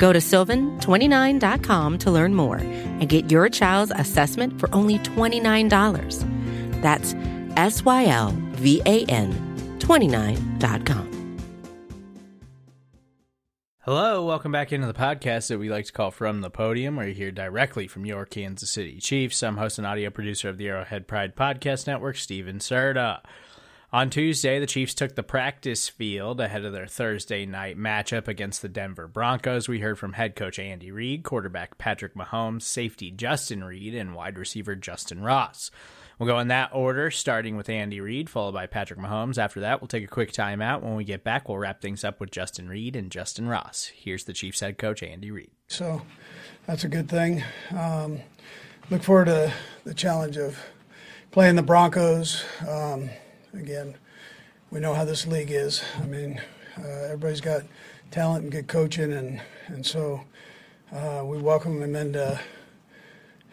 Go to sylvan29.com to learn more and get your child's assessment for only $29. That's S Y L V A N 29.com. Hello, welcome back into the podcast that we like to call From the Podium, where you hear directly from your Kansas City Chiefs. I'm host and audio producer of the Arrowhead Pride Podcast Network, Steven Serta. On Tuesday, the Chiefs took the practice field ahead of their Thursday night matchup against the Denver Broncos. We heard from head coach Andy Reid, quarterback Patrick Mahomes, safety Justin Reid, and wide receiver Justyn Ross. We'll go in that order, starting with Andy Reid, followed by Patrick Mahomes. After that, we'll take a quick timeout. When we get back, we'll wrap things up with Justin Reid and Justyn Ross. Here's the Chiefs head coach, Andy Reid. So that's a good thing. Um, look forward to the challenge of playing the Broncos. Um, again, we know how this league is. I mean, uh, everybody's got talent and good coaching, and and so uh, we welcome them into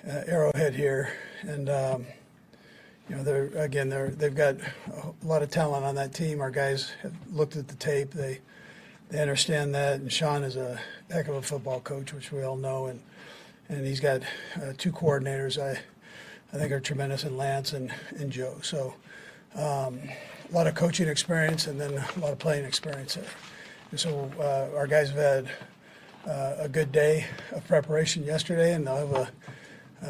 uh, Arrowhead here, and um, you know they're again they're they've got a lot of talent on that team. Our guys have looked at the tape. They they understand that, and Sean is a heck of a football coach, which we all know, and and he's got uh, two coordinators I I think are tremendous in Vance and and Joe. So. Um, a lot of coaching experience and then a lot of playing experience. And so uh, our guys have had uh, a good day of preparation yesterday, and they'll have a,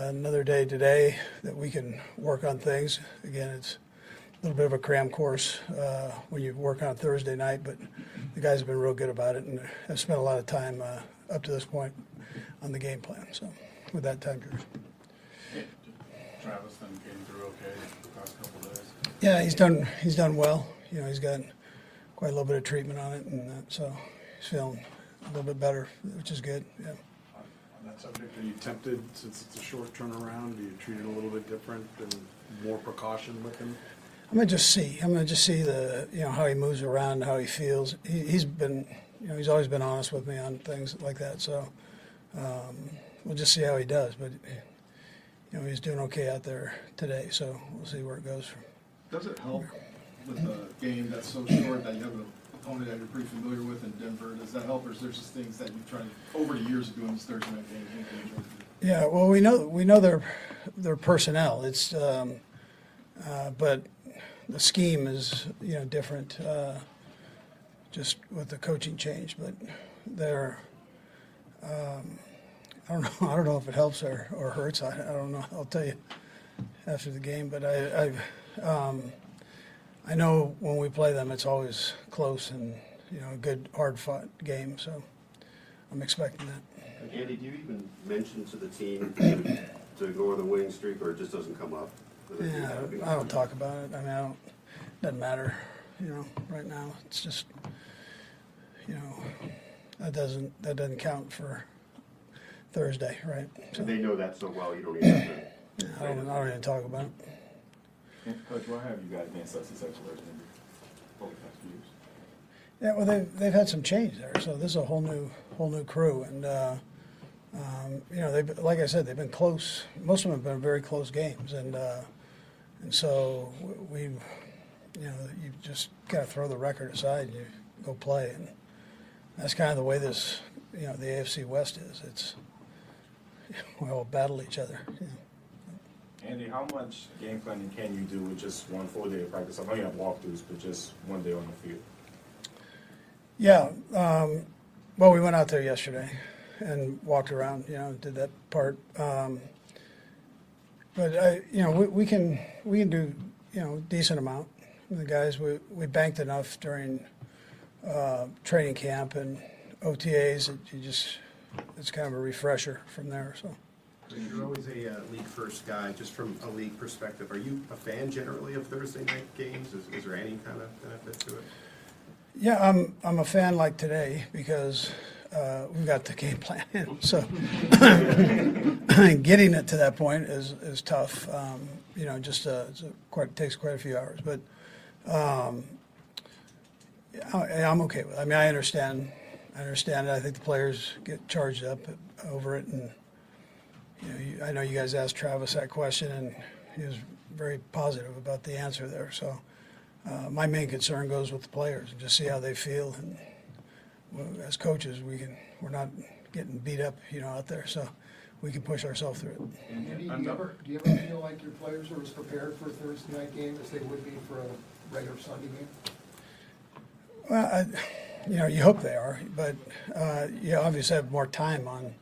another day today that we can work on things. Again, it's a little bit of a cram course uh, when you work on Thursday night, but the guys have been real good about it and have spent a lot of time uh, up to this point on the game plan. So, with that time. Travis then came through okay the past couple days. Yeah, he's done. He's done well. You know, he's got quite a little bit of treatment on it, and that, so he's feeling a little bit better, which is good. Yeah. On on that subject, are you tempted, since it's a short turnaround, do you treat it a little bit different and more precaution with him? I'm gonna just see. I'm gonna just see the you know how he moves around, how he feels. He, he's been you know he's always been honest with me on things like that. So um, we'll just see how he does. But you know he's doing okay out there today. So we'll see where it goes. From. Does it help with a game that's so short that you have an opponent that you're pretty familiar with in Denver? Does that help, or is there just things that you've tried over the years of doing this Thursday night you enjoy? Yeah, well, we know we know their their personnel. It's um, uh, but the scheme is you know different, uh, just with the coaching change. But they're um, I don't know I don't know if it helps or, or hurts. I, I don't know. I'll tell you after the game. But I I've, um, I know when we play them, it's always close and you know a good hard fought game. So I'm expecting that. Andy, do you even mention to the team to ignore the winning streak, or it just doesn't come up? with the team Yeah, I don't talk about it. I mean, I don't, doesn't matter, you know, right now. It's just, you know, that doesn't, that doesn't count for Thursday, right? So, They know that so well, you don't even have to. I don't, I don't even talk about it. Coach, why have you guys been such a legend over the past few years? Yeah, well, they've, they've had some change there, so this is a whole new, whole new crew, and, uh, um, you know, they've, like I said, they've been close, most of them have been very close games, and, uh, and so we, you know, you just gotta throw the record aside and you go play, and that's kind of the way this, you know, the AFC West is, it's, we all battle each other, you know. Andy, how much game planning can you do with just one full day of practice? I know you have walkthroughs, but just one day on the field. Yeah. Um, well, we went out there yesterday and walked around. You know, did that part. Um, but I, you know, we, we can we can do you know decent amount. The guys we we banked enough during uh, training camp and OTAs. That you just it's kind of a refresher from there. So. You're always a uh, league first guy, just from a league perspective. Are you a fan generally of Thursday night games? Is, is there any kind of benefit to it? Yeah, I'm, I'm a fan like today because uh, we've got the game plan. in. So getting it to that point is, is tough. Um, you know, just uh, it's a, quite, takes quite a few hours. But um, I, I'm okay with it. I mean, I understand. I understand it. I think the players get charged up over it. And, you know, you, I know you guys asked Travis that question, and he was very positive about the answer there. So uh, my main concern goes with the players and just see how they feel. And well, as coaches, we can we're not getting beat up, you know, out there, so we can push ourselves through it. Andy, do you ever, do you ever feel like your players are as prepared for a Thursday night game as they would be for a regular Sunday game? Well, I, you know, you hope they are, but uh, you obviously have more time on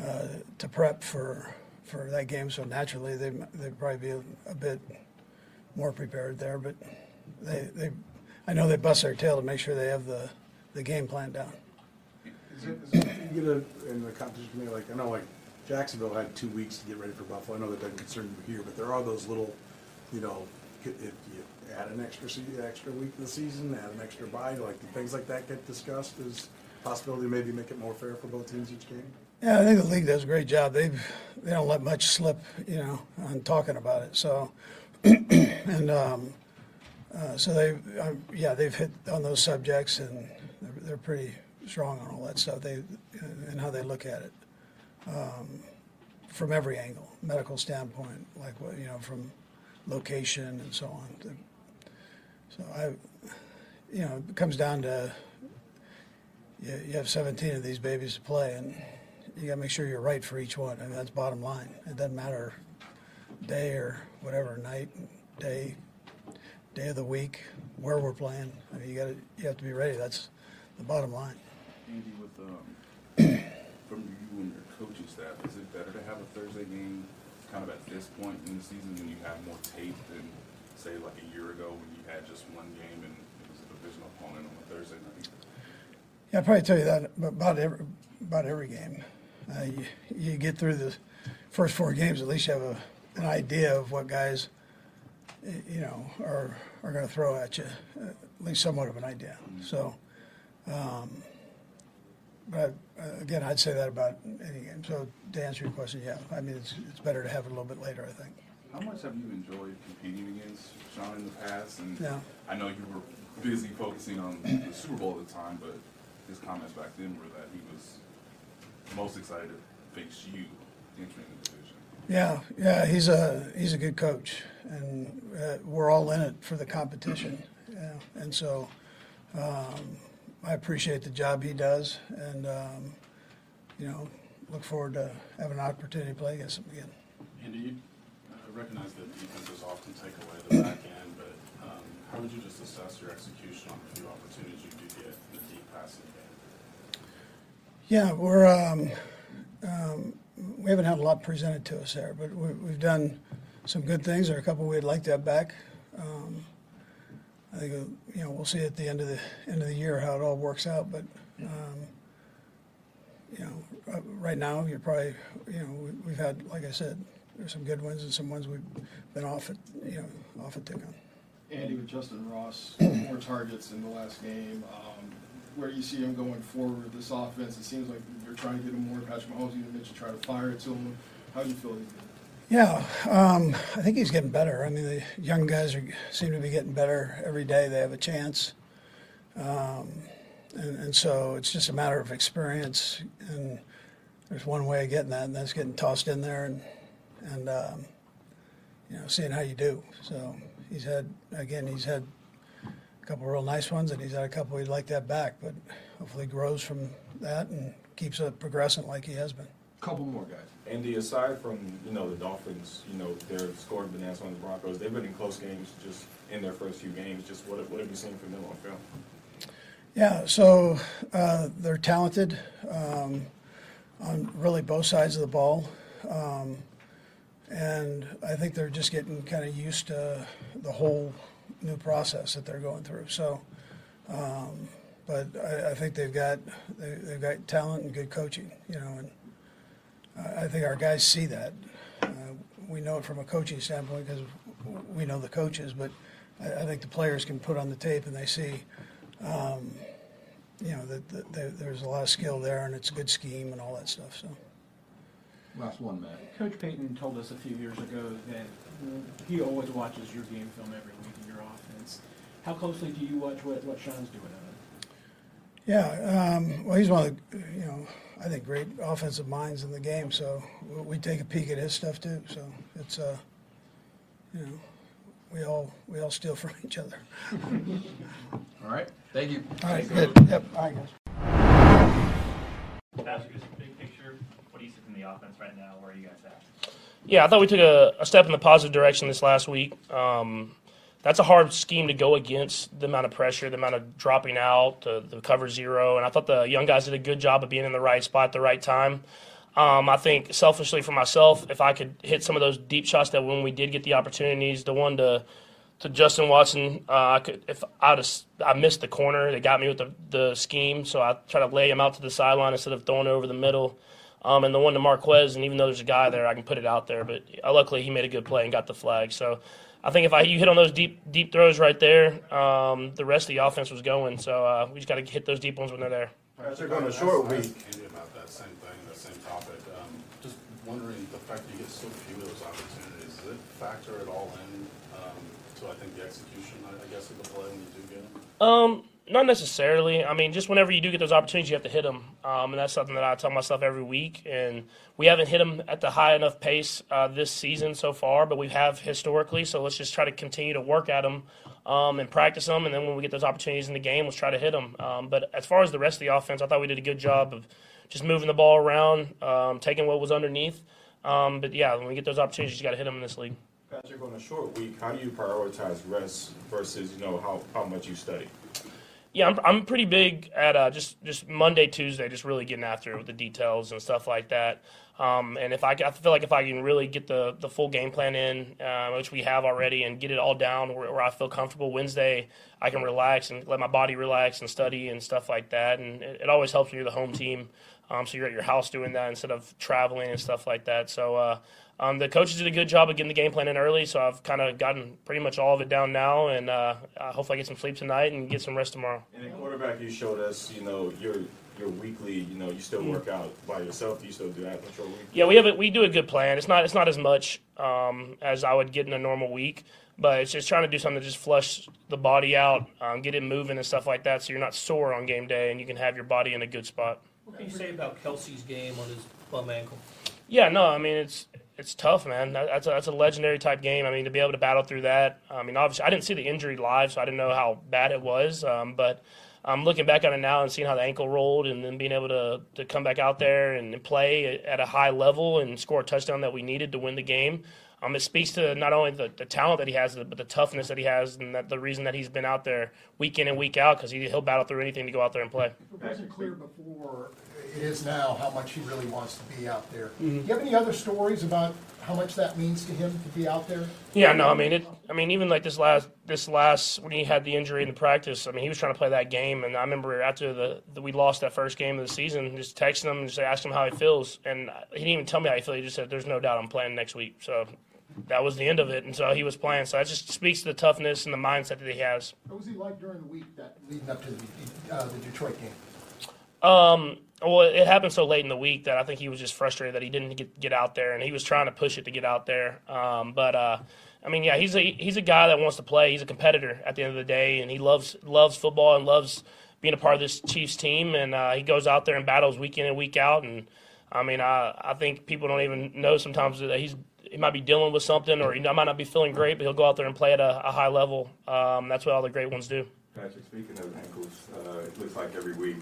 uh, to prep for for that game, so naturally they they'd probably be a, a bit more prepared there. But they, they, I know they bust their tail to make sure they have the, the game plan down. Is it, is it, you get a, in the competition committee, like, I know like Jacksonville had two weeks to get ready for Buffalo. I know that doesn't concern you here, but there are those little, you know, if you add an extra extra week of the season, add an extra bye, like, things like that get discussed as possibility maybe make it more fair for both teams each game? Yeah, I think the league does a great job. They've they don't let much slip, you know, on talking about it. So, and um, uh, so they, uh, yeah, they've hit on those subjects, and they're, they're pretty strong on all that stuff. They and how they look at it um, from every angle, medical standpoint, like what you know, from location and so on. So I, you know, it comes down to you, you have 17 of these babies to play, and you got to make sure you're right for each one. I mean, that's bottom line. It doesn't matter day or whatever, night, day, day of the week, where we're playing. I mean, you got to you have to be ready. That's the bottom line. Andy, with um, from you and your coaching staff, is it better to have a Thursday game kind of at this point in the season when you have more tape than say like a year ago when you had just one game and it was a divisional opponent on a Thursday night? Yeah, I'll probably tell you that about every about every game. Uh, you, you get through the first four games, at least you have a, an idea of what guys, you know, are are going to throw at you. At least somewhat of an idea. So, um, but uh, again, I'd say that about any game. So to answer your question, yeah, I mean it's it's better to have it a little bit later. I think. How much have you enjoyed competing against Sean in the past? And Yeah. I know you were busy focusing on the Super Bowl at the time, but his comments back then were that he was most excited to face you entering the division. Yeah, yeah, he's a he's a good coach, and uh, we're all in it for the competition. Yeah, and so um, I appreciate the job he does, and um, you know, look forward to having an opportunity to play against him again. Andy, you uh, recognize that defenses often take away the back end, but um, how would you just assess your execution on the few opportunities you do get in the deep passing game? Yeah, we're um, um, we haven't had a lot presented to us there, but we, we've done some good things. There are a couple we'd like to have back. Um, I think you know we'll see at the end of the end of the year how it all works out. But um, you know, uh, right now you're probably you know we, we've had like I said, there's some good ones and some ones we've been off at, you know off a tick on. Andy, with Justyn Ross, more targets in the last game, um, where you see him going forward this offense, it seems like you're trying to get him more. Patrick Mahomes even mentioned try to fire it to him. How do you feel he's doing? Yeah, um, I think he's getting better. I mean, the young guys are, seem to be getting better every day. They have a chance, um, and, and so it's just a matter of experience. And there's one way of getting that, and that's getting tossed in there and and um, you know seeing how you do. So he's had again, he's had a couple real nice ones, and he's had a couple he'd like to have back. But hopefully, grows from that and keeps it progressing like he has been. Couple more guys. Andy, aside from, you know, the Dolphins, you know, their scoring bonanza on the Broncos, they've been in close games just in their first few games. Just what, what have you seen from them on film? Yeah, so uh, they're talented um, on really both sides of the ball. Um, and I think they're just getting kind of used to the whole new process that they're going through. So, um, but I, I think they've got they, they've got talent and good coaching, you know, and I I think our guys see that. Uh, we know it from a coaching standpoint because we know the coaches, but I, I think the players can put on the tape and they see um, you know, that, that there, there's a lot of skill there, and it's a good scheme and all that stuff. So. Last one, Matt. Coach Payton told us a few years ago that he always watches your game film every week in your offense. How closely do you watch what, what Sean's doing on it? Yeah, um, well, he's one of the, you know, I think great offensive minds in the game. So we, we take a peek at his stuff too. So it's, uh, you know, we all we all steal from each other. All right. Thank you. All right, good. Yep. All right, guys. Patrick, just big picture, what do you see from the offense right now? Where are you guys at? Yeah, I thought we took a, a step in the positive direction this last week. Um, that's a hard scheme to go against the amount of pressure, the amount of dropping out, the, the cover zero. And I thought the young guys did a good job of being in the right spot at the right time. Um, I think selfishly for myself, if I could hit some of those deep shots that when we did get the opportunities, the one to to Justin Watson, uh, I could if I just I missed the corner, they got me with the, the scheme, so I try to lay him out to the sideline instead of throwing it over the middle. Um, and the one to Marquez, and even though there's a guy there, I can put it out there. But uh, luckily, he made a good play and got the flag. So I think if I you hit on those deep deep throws right there, um, the rest of the offense was going. So uh, we just got to hit those deep ones when they're there. Patrick, on a short week. about that same thing, that same topic. Um, just wondering the fact that you get so few of those opportunities, does it factor at all in um, to I think the execution, I, I guess, of the play when you do get them? Um, not necessarily. I mean, just whenever you do get those opportunities, you have to hit them, um, and that's something that I tell myself every week. And we haven't hit them at the high enough pace uh, this season so far, but we have historically. So let's just try to continue to work at them um, and practice them, and then when we get those opportunities in the game, let's try to hit them. Um, but as far as the rest of the offense, I thought we did a good job of just moving the ball around, um, taking what was underneath. Um, but yeah, when we get those opportunities, you got to hit them in this league. Patrick, on a short week, how do you prioritize rest versus you know how, how much you study? Yeah, I'm, I'm pretty big at uh, just just Monday, Tuesday, just really getting after it with the details and stuff like that. Um, and if I, I feel like if I can really get the, the full game plan in, uh, which we have already, and get it all down where, where I feel comfortable, Wednesday I can relax and let my body relax and study and stuff like that. And it, it always helps when you're the home team, um, so you're at your house doing that instead of traveling and stuff like that. So uh, um, the coaches did a good job of getting the game plan in early, so I've kind of gotten pretty much all of it down now, and uh, uh, hopefully I get some sleep tonight and get some rest tomorrow. And at quarterback, you showed us, you know, your your weekly, you know, you still work out by yourself. Do you still do that on a week? Yeah, we have a, we do a good plan. It's not it's not as much um, as I would get in a normal week, but it's just trying to do something to just flush the body out, um, get it moving and stuff like that, so you're not sore on game day and you can have your body in a good spot. What can you say about Kelce's game on his bum ankle? Yeah, no, I mean it's it's tough, man. That, that's a, that's a legendary type game. I mean to be able to battle through that. I mean obviously I didn't see the injury live, so I didn't know how bad it was. Um, but I'm looking back on it now and seeing how the ankle rolled, and then being able to to come back out there and play at a high level and score a touchdown that we needed to win the game. Um, it speaks to not only the, the talent that he has, but the toughness that he has, and that the reason that he's been out there week in and week out because he, he'll battle through anything to go out there and play. It wasn't clear before, it is now, how much he really wants to be out there. Mhm. Do you have any other stories about how much that means to him to be out there? Yeah, no, I mean it. I mean even like this last this last when he had the injury in the practice, I mean he was trying to play that game, and I remember after the, the we lost that first game of the season, just texting him and just asking him how he feels, and he didn't even tell me how he feels. He just said, "There's no doubt I'm playing next week." So that was the end of it, and so he was playing. So that just speaks to the toughness and the mindset that he has. What was he like during the week that leading up to the, uh, the Detroit game? Um, well, it happened so late in the week that I think he was just frustrated that he didn't get get out there, and he was trying to push it to get out there. Um, but uh, I mean, yeah, he's a he's a guy that wants to play. He's a competitor at the end of the day, and he loves loves football and loves being a part of this Chiefs team. And uh, he goes out there and battles week in and week out. And I mean, I I think people don't even know sometimes that he's he might be dealing with something, or he might not be feeling great, but he'll go out there and play at a, a high level. Um, that's what all the great ones do. Patrick, speaking of ankles, uh, it looks like every week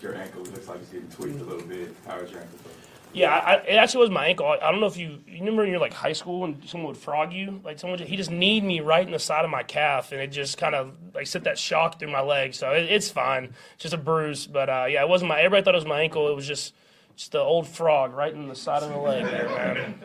your ankle looks like it's getting tweaked a little bit. How is your ankle feeling? Yeah, I, it actually was my ankle. I, I don't know if you you remember in your like high school when someone would frog you, like someone he just kneed me right in the side of my calf, and it just kind of like sent that shock through my leg. So it, it's fine, it's just a bruise. But uh, yeah, it wasn't my. Everybody thought it was my ankle. It was just just the old frog right in the side of the leg there, man.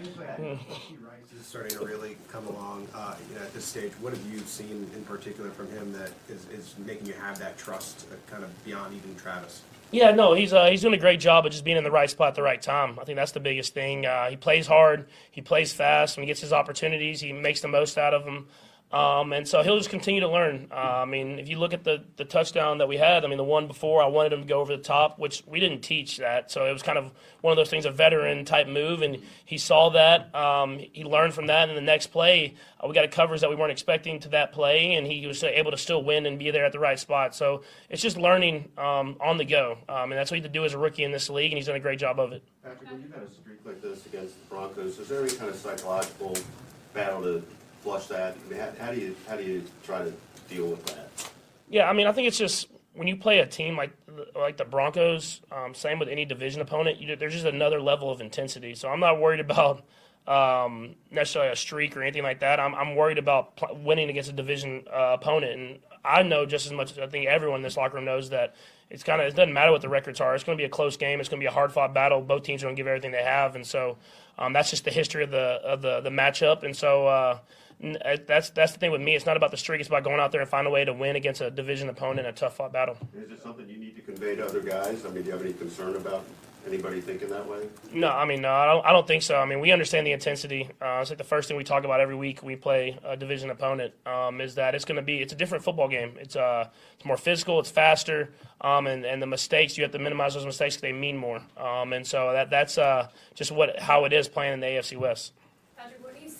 Is starting to really come along uh, you know, at this stage. What have you seen in particular from him that is, is making you have that trust uh, kind of beyond even Travis? Yeah, no, he's uh, he's doing a great job of just being in the right spot at the right time. I think that's the biggest thing. Uh, he plays hard, he plays fast. When he gets his opportunities, he makes the most out of them. Um, and so he'll just continue to learn. Uh, I mean, if you look at the, the touchdown that we had, I mean, the one before, I wanted him to go over the top, which we didn't teach that. So it was kind of one of those things, a veteran type move. And he saw that. Um, he learned from that. And the next play, uh, we got a covers that we weren't expecting to that play. And he was able to still win and be there at the right spot. So it's just learning um, on the go. Um, and that's what you have to do as a rookie in this league. And he's done a great job of it. Patrick, when you've had a streak like this against the Broncos, is there any kind of psychological battle to flush that? I mean, how, how do you how do you try to deal with that? Yeah, I mean, I think it's just when you play a team like like the Broncos, um, same with any division opponent, you, there's just another level of intensity. So I'm not worried about um, necessarily a streak or anything like that. I'm, I'm worried about pl- winning against a division uh, opponent, and I know just as much as I think everyone in this locker room knows that it's kind of it doesn't matter what the records are. It's going to be a close game. It's going to be a hard fought battle. Both teams are going to give everything they have, and so um, that's just the history of the of the the matchup. And so. Uh, that's that's the thing with me. It's not about the streak. It's about going out there and find a way to win against a division opponent in a tough fought battle. Is it something you need to convey to other guys? I mean, do you have any concern about anybody thinking that way? No, I mean, no, I don't. I don't think so. I mean, we understand the intensity. Uh, it's like the first thing we talk about every week we play a division opponent. Um, is that it's going to be it's a different football game. It's uh it's more physical. It's faster. Um, and, and the mistakes you have to minimize those mistakes because they mean more. Um, and so that that's uh just what how it is playing in the AFC West.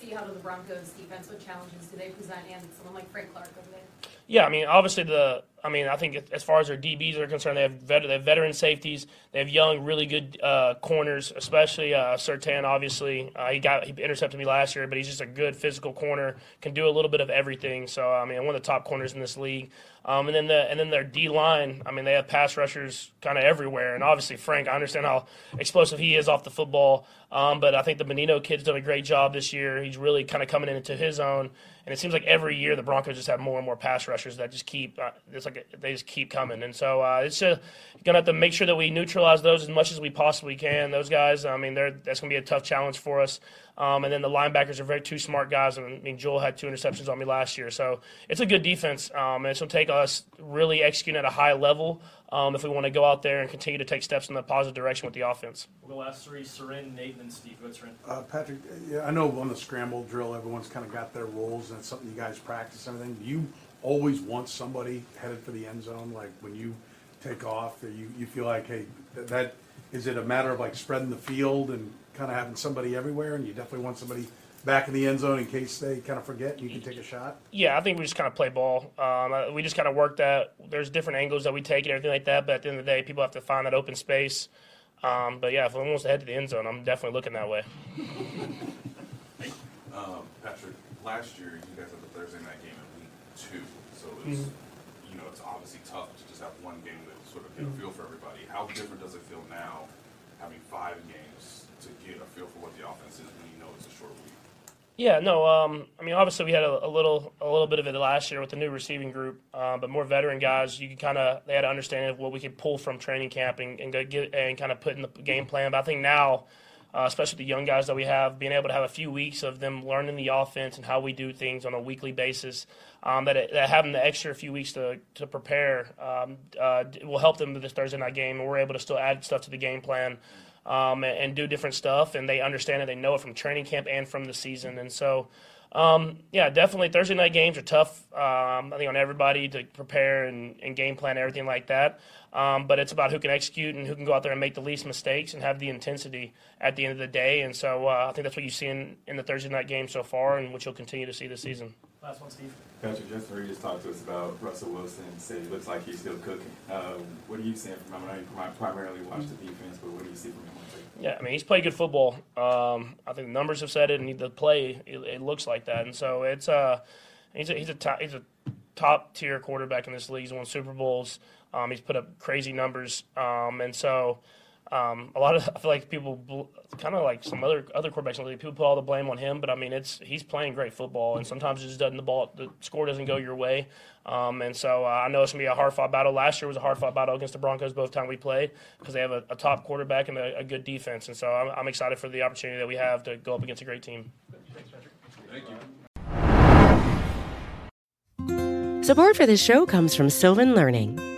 Patrick, what do see the Broncos defense? What challenges do they present and someone like Frank Clark over there? Yeah, I mean, obviously the. I mean, I think as far as their DBs are concerned, they have, vet, they have veteran safeties. They have young, really good uh, corners, especially uh, Surtain. Obviously, uh, he got he intercepted me last year, but he's just a good physical corner. Can do a little bit of everything. So I mean, one of the top corners in this league. Um, and then the and then their D line. I mean, they have pass rushers kind of everywhere. And obviously, Frank. I understand how explosive he is off the football. Um, but I think the Bonitto kid's done a great job this year. He's really kind of coming into his own. And it seems like every year the Broncos just have more and more pass rushers that just keep uh, it's like they just keep coming. And so uh, it's just gonna have to make sure that we neutralize those as much as we possibly can. Those guys, I mean, they're that's gonna be a tough challenge for us. Um, and then the linebackers are very two smart guys. I mean, Jewell had two interceptions on me last year, so it's a good defense. Um, and it's gonna take us really executing at a high level um, if we want to go out there and continue to take steps in the positive direction with the offense. The last three, Seren, Nathan, and Steve. What's Seren? Uh, Patrick, yeah, I know on the scramble drill, everyone's kind of got their roles, and it's something you guys practice and everything. Do you always want somebody headed for the end zone? Like when you take off, or you, you feel like, hey, that, that is it a matter of like spreading the field and kind of having somebody everywhere, and you definitely want somebody back in the end zone in case they kind of forget and you can take a shot? Yeah, I think we just kind of play ball. Um, uh, we just kind of work that. There's different angles that we take and everything like that, but at the end of the day, people have to find that open space. Um, but yeah, if one wants to head to the end zone, I'm definitely looking that way. Um, Patrick, last year you guys had the Thursday night game in week two, so it's Mhm. you know it's obviously tough to just have one game to sort of get a feel for everybody. How different does it feel now having five games to get a feel for what the offense is when you know it's a short week? Yeah, no. Um, I mean, obviously we had a, a little, a little bit of it last year with the new receiving group, uh, but more veteran guys. You could kind of they had an understanding of what we could pull from training camp and, and get and kind of put in the game plan. But I think now, uh, especially the young guys that we have, being able to have a few weeks of them learning the offense and how we do things on a weekly basis, um, that, it, that having the extra few weeks to to prepare um, uh, will help them with this Thursday night game, and we're able to still add stuff to the game plan um, and, and do different stuff. And they understand it. They know it from training camp and from the season. And so, um, yeah, definitely Thursday night games are tough. Um, I think on everybody to prepare and, and game plan and everything like that. Um, but it's about who can execute and who can go out there and make the least mistakes and have the intensity at the end of the day. And so uh, I think that's what you've seen in the Thursday night game so far, and which you'll continue to see this season. Last one, Steve. Patrick, Justin Reid just talked to us about Russell Wilson. Said he looks like he's still cooking. Um, what are you seeing from him? I know you primarily watch the defense, but what do you see from him? Yeah, I mean he's played good football. Um, I think the numbers have said it, and the play it, it looks like that. And so it's uh, he's a he's a top, he's a top tier quarterback in this league. He's won Super Bowls. Um, he's put up crazy numbers. Um, and so um, a lot of I feel like people kind of like some other other quarterbacks in the league. People put all the blame on him, but I mean it's he's playing great football, and sometimes it just doesn't the ball the score doesn't go your way. Um, and so uh, I know it's gonna be a hard fought battle. Last year was a hard fought battle against the Broncos both time we played because they have a, a top quarterback and a, a good defense. And so I'm, I'm excited for the opportunity that we have to go up against a great team. patrick Thank you. Support for this show comes from Sylvan Learning.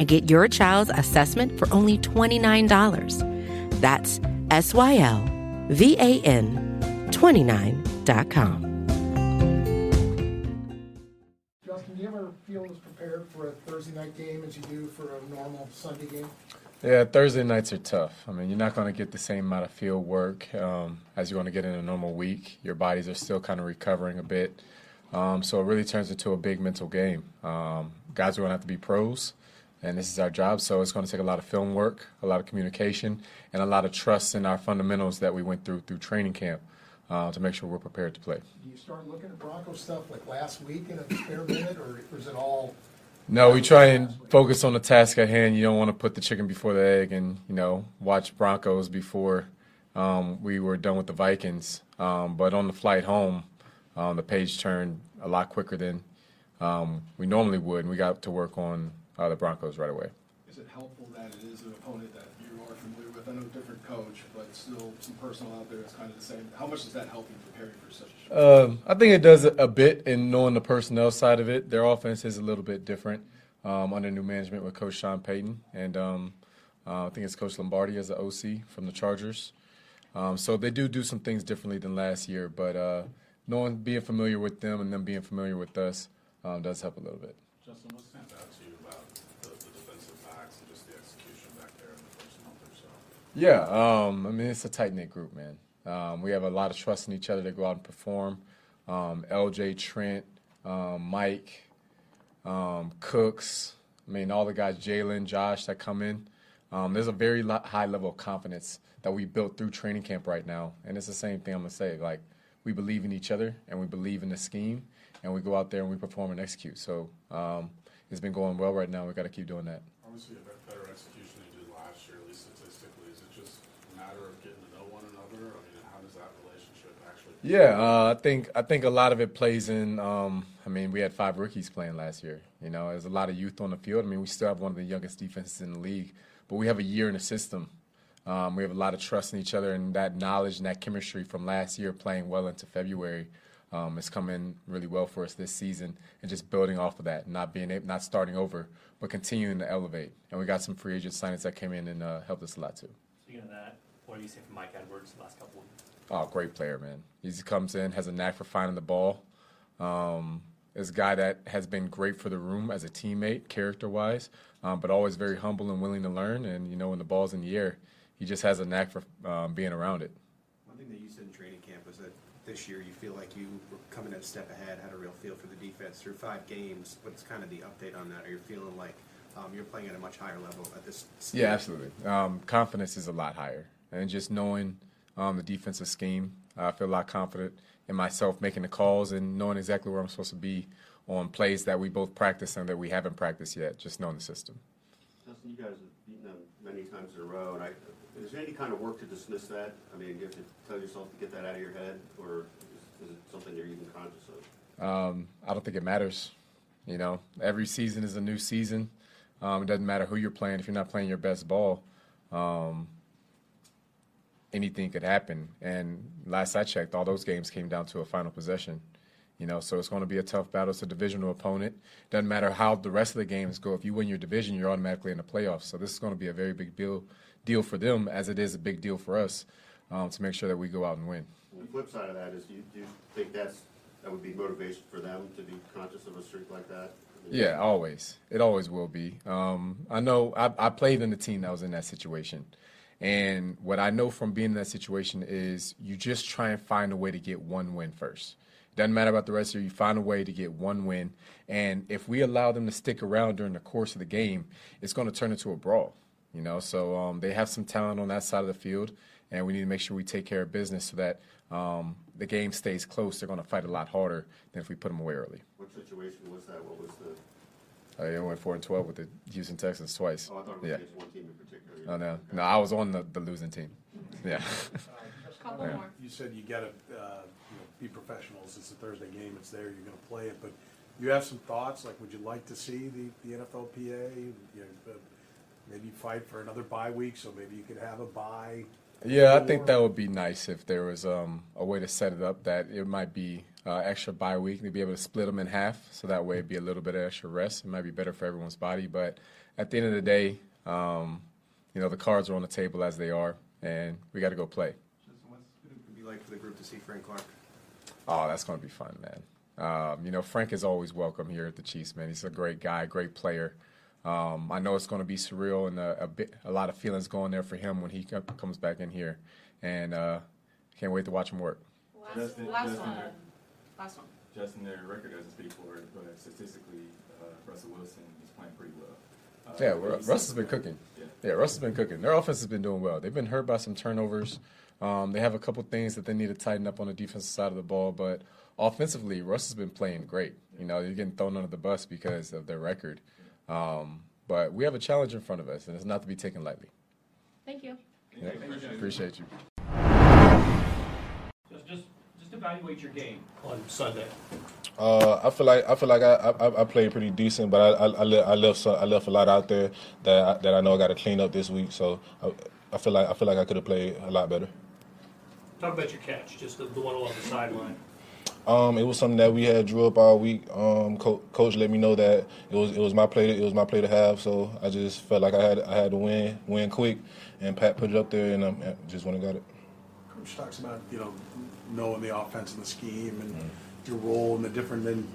and get your child's assessment for only $29. That's S Y L V A N 29.com. Justin, do you ever feel as prepared for a Thursday night game as you do for a normal Sunday game? Yeah, Thursday nights are tough. I mean, you're not going to get the same amount of field work um, as you're going to get in a normal week. Your bodies are still kind of recovering a bit. Um, so it really turns into a big mental game. Um, guys are going to have to be pros, and this is our job. So it's going to take a lot of film work, a lot of communication, and a lot of trust in our fundamentals that we went through through training camp uh, to make sure we're prepared to play. Do you start looking at Bronco stuff like last week in a spare minute, or is it all? No, we try and focus on the task at hand. You don't want to put the chicken before the egg, and you know, watch Broncos before um, we were done with the Vikings. Um, but on the flight home, um, the page turned a lot quicker than um, we normally would, and we got to work on uh, the Broncos right away. Is it helpful that it is an opponent that you are familiar with? I know different coach, but still some personnel out there that's kind of the same. How much does that help you preparing for such a show? Um, I think it does a bit in knowing the personnel side of it. Their offense is a little bit different um, under new management with Coach Sean Payton, and um, uh, I think it's Coach Lombardi as the OC from the Chargers. Um, so they do do some things differently than last year, but uh, knowing, being familiar with them and them being familiar with us um, does help a little bit. Justin, what stands out to you about the, the defensive backs and just the execution back there in the first month or so? Yeah, um, I mean it's a tight knit group, man. Um, we have a lot of trust in each other to go out and perform. Um, LJ, Trent, um, Mike, um, Cooks. I mean all the guys, Jalen, Josh that come in. Um, there's a very high level of confidence that we built through training camp right now, and it's the same thing I'm gonna say. Like we believe in each other and we believe in the scheme, and we go out there and we perform and execute. So it's been going well right now. We got to keep doing that. Obviously, a bet- better execution than you did last year, at least statistically. Is it just a matter of getting to know one another? I mean, how does that relationship actually? Yeah, uh, I think I think a lot of it plays in. Um, I mean, we had five rookies playing last year. You know, there's a lot of youth on the field. I mean, we still have one of the youngest defenses in the league, but we have a year in the system. Um, we have a lot of trust in each other, and that knowledge and that chemistry from last year playing well into February um, is coming really well for us this season, and just building off of that, not being able, not starting over, but continuing to elevate. And we got some free agent signings that came in and uh, helped us a lot too. Speaking of that, what do you say from Mike Edwards the last couple of Oh, great player, man. He just comes in, has a knack for finding the ball. Um, is a guy that has been great for the room as a teammate, character-wise, um, but always very humble and willing to learn. And you know, when the ball's in the air, he just has a knack for um, being around it. One thing that you said in training camp was that this year you feel like you were coming a step ahead, had a real feel for the defense through five games. What's kind of the update on that? Are you feeling like um, you're playing at a much higher level at this? stage? Yeah, absolutely. Um, confidence is a lot higher, and just knowing um, the defensive scheme, I feel a lot confident in myself making the calls and knowing exactly where I'm supposed to be on plays that we both practice and that we haven't practiced yet. Just knowing the system. Justin, you guys have beaten them many times in a row, and I, is there any kind of work to dismiss that? I mean, do you have to tell yourself to get that out of your head, or is, is it something you're even conscious of? Um, I don't think it matters. You know, every season is a new season. Um, it doesn't matter who you're playing. If you're not playing your best ball, um, anything could happen. And last I checked, all those games came down to a final possession. You know, so it's going to be a tough battle. It's a divisional opponent. Doesn't matter how the rest of the games go. If you win your division, you're automatically in the playoffs. So this is going to be a very big deal deal for them, as it is a big deal for us um, to make sure that we go out and win. The flip side of that is, do you, do you think that's that would be motivation for them to be conscious of a streak like that? Yeah, always. It always will be. Um, I know I, I played in the team that was in that situation. And what I know from being in that situation is you just try and find a way to get one win first. It Doesn't matter about the rest of you. You find a way to get one win, and if we allow them to stick around during the course of the game, it's going to turn into a brawl. You know, so um, they have some talent on that side of the field, and we need to make sure we take care of business so that um, the game stays close. They're going to fight a lot harder than if we put them away early. What situation was that? What was the? I went four and twelve with the Houston Texans twice. Oh, I thought it was yeah. against one team in particular. Oh no, no, I was on the, the losing team. Yeah. Couple Yeah. more. You said you gotta, uh, you know, be professionals, it's a Thursday game, it's there, you're gonna play it, but you have some thoughts, like, would you like to see the, the NFLPA, you know, uh, maybe fight for another bye week, so maybe you could have a bye? Yeah, I think that would be nice if there was um, a way to set it up that it might be uh, extra bye week to be able to split them in half, so that way it'd be a little bit of extra rest. It might be better for everyone's body, but at the end of the day, um, you know, the cards are on the table as they are, and we got to go play. What's it be like for the group to see Frank Clark? Oh, that's going to be fun, man. Um, you know, Frank is always welcome here at the Chiefs, man. He's a great guy, great player. Um, I know it's going to be surreal and a, a bit, a lot of feelings going there for him when he co- comes back in here, and uh, can't wait to watch him work. Last, Justin- last Justin one. there. Last one. Justin, their record doesn't speak for it, but statistically, uh, Russell Wilson is playing pretty well. Uh, Yeah, what do Ru- you see Russ has been cooking. Yeah. Yeah, Russ has been cooking. Their offense has been doing well. They've been hurt by some turnovers. Um, they have a couple things that they need to tighten up on the defensive side of the ball, but offensively, Russ has been playing great. You know, they're getting thrown under the bus because of their record. Um, but we have a challenge in front of us, and it's not to be taken lightly. Thank you. Yeah, appreciate you. Just, just, just evaluate your game on Sunday. Uh, I feel like I feel like I, I, I played pretty decent, but I I, I, le- I left so, I left a lot out there that I, that I know I got to clean up this week. So I, I feel like I feel like I could have played a lot better. Talk about your catch, just the, the one along the sideline. Um, it was something that we had drew up all week. Um, co- coach let me know that it was it was my play. It was my play to have. So I just felt like I had I had to win win quick, and Pat put it up there, and um, just went and got it. Coach talks about, you know, knowing the offense and the scheme and your role and the different, then,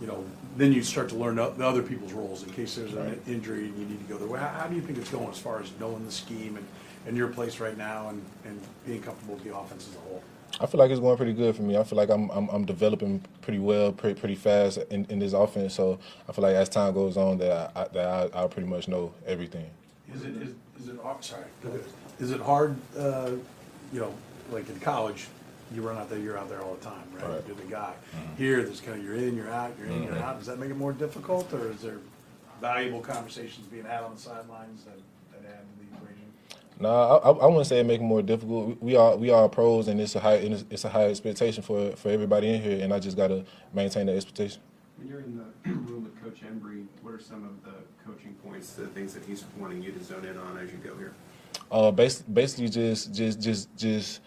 you know, then you start to learn the other people's roles in case there's an injury and you need to go there. How, how do you think it's going as far as knowing the scheme and, and your place right now and, and being comfortable with the offense as a whole? I feel like it's going pretty good for me. I feel like I'm I'm, I'm developing pretty well, pretty pretty fast in, in this offense. So I feel like as time goes on, that I, that I, I'll pretty much know everything. Is it, is, is it, hard- sorry, is it hard, uh, you know, like in college, you run out there, you're out there all the time, right? Right. You're the guy. Here, there's kind of, you're in, you're out, you're in, you're Mhm. out. Does that make it more difficult, or is there valuable conversations being had on the sidelines that, that add to the equation? No, I, I I wouldn't say it make it more difficult. We- are we are pros, and it's a high and it's, a high expectation for for everybody in here, and I just gotta maintain that expectation. When you're in the room with Coach Embree, what are some of the coaching points, the things that he's wanting you to zone in on as you go here? Uh, bas- basically just just just just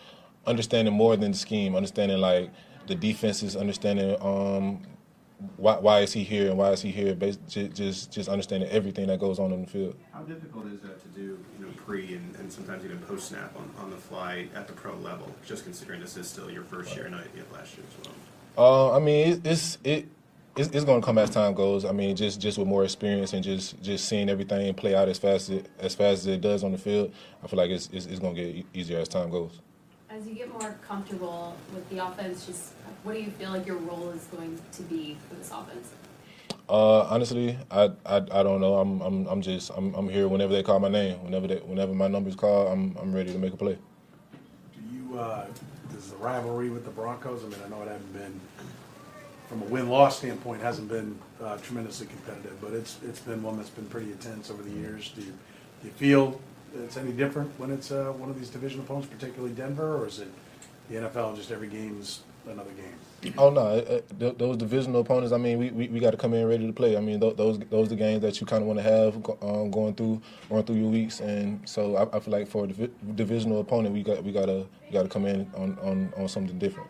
understanding more than the scheme, understanding like the defenses, understanding um why why is he here and why is he here. Bas- just just just understanding everything that goes on in the field. How difficult is that to do, you know, pre and, and sometimes even post snap on, on the fly at the pro level? Just considering this is still your first year, and not yet last year as well. Uh, I mean, it, it's it. It's, it's going to come as time goes. I mean, just just with more experience and just just seeing everything play out as fast as it, as fast as it does on the field, I feel like it's it's, it's going to get easier as time goes. As you get more comfortable with the offense, just what do you feel like your role is going to be for this offense? Uh, honestly, I, I I don't know. I'm I'm I'm just I'm I'm here whenever they call my name. Whenever they whenever my number's called, I'm I'm ready to make a play. Do you, uh, does the rivalry with the Broncos, I mean, I know it hasn't been, from a win-loss standpoint, hasn't been uh, tremendously competitive, but it's, it's been one that's been pretty intense over the years. Do you, do you feel it's any different when it's uh, one of these division opponents, particularly Denver, or is it the NFL, just every game's another game? Oh no, uh, th- those divisional opponents. I mean, we, we, we got to come in ready to play. I mean, th- those those are the games that you kind of want to have um, going through going through your weeks. And so I, I feel like for a divi- divisional opponent, we got we gotta we gotta come in on, on, on something different.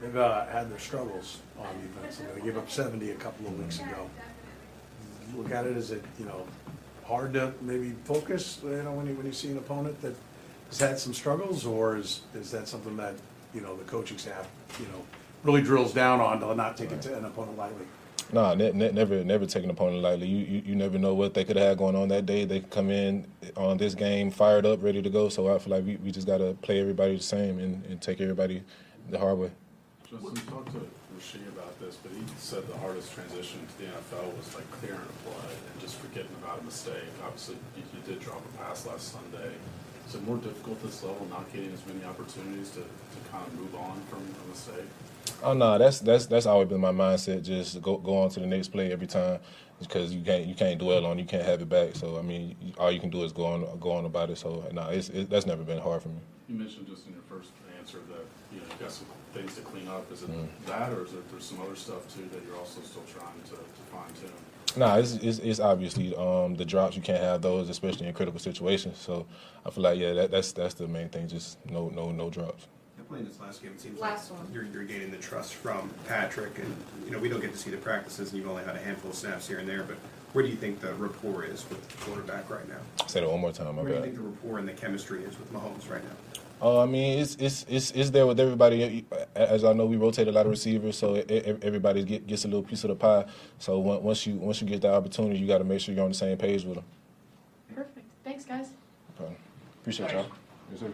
They've uh, had their struggles on defense. I mean, They gave up 70 a couple of weeks ago. You Look at it, is it, you know, hard to maybe focus, you know, when you, when you see an opponent that has had some struggles, or is, is that something that, you know, the coaching staff, you know, really drills down on to not take it to an opponent lightly? Nah, ne- ne- never, never take an opponent lightly. You, you, you never know what they could have had going on that day. They could come in on this game fired up, ready to go. So I feel like we, we just gotta play everybody the same and, and take everybody the hard way. Justin, talked to Rashee about this, but he said the hardest transition to the NFL was like clearing a play and just forgetting about a mistake. Obviously, you, you did drop a pass last Sunday. Is it more difficult this level, not getting as many opportunities to, to kind of move on from a mistake? Oh no, that's that's that's always been my mindset. Just go go on to the next play every time, because you can't you can't dwell on, it, you can't have it back. So I mean, all you can do is go on go on about it. So no, it's it, that's never been hard for me. You mentioned just in your first answer that you know you got some things to clean up. Is it Mm. that, or is there some other stuff too that you're also still trying to, to fine tune? Nah, it's, it's, it's obviously um, the drops. You can't have those, especially in critical situations. So I feel like yeah, that, that's that's the main thing. Just no no no drops. Yeah, Playing this last game, it seems Last like one. you're, you're gaining the trust from Patrick, and you know we don't get to see the practices, and you've only had a handful of snaps here and there. But where do you think the rapport is with the quarterback right now? Say that one more time. My Where do you think the rapport and the chemistry is with Mahomes right now? Uh, I mean, it's it's it's it's there with everybody. As I know, we rotate a lot of receivers, so e- e- everybody get, gets a little piece of the pie. So on- once you once you get the opportunity, you got to make sure you're on the same page with them. Perfect. Thanks, guys. Appreciate y'all. Yes, sir.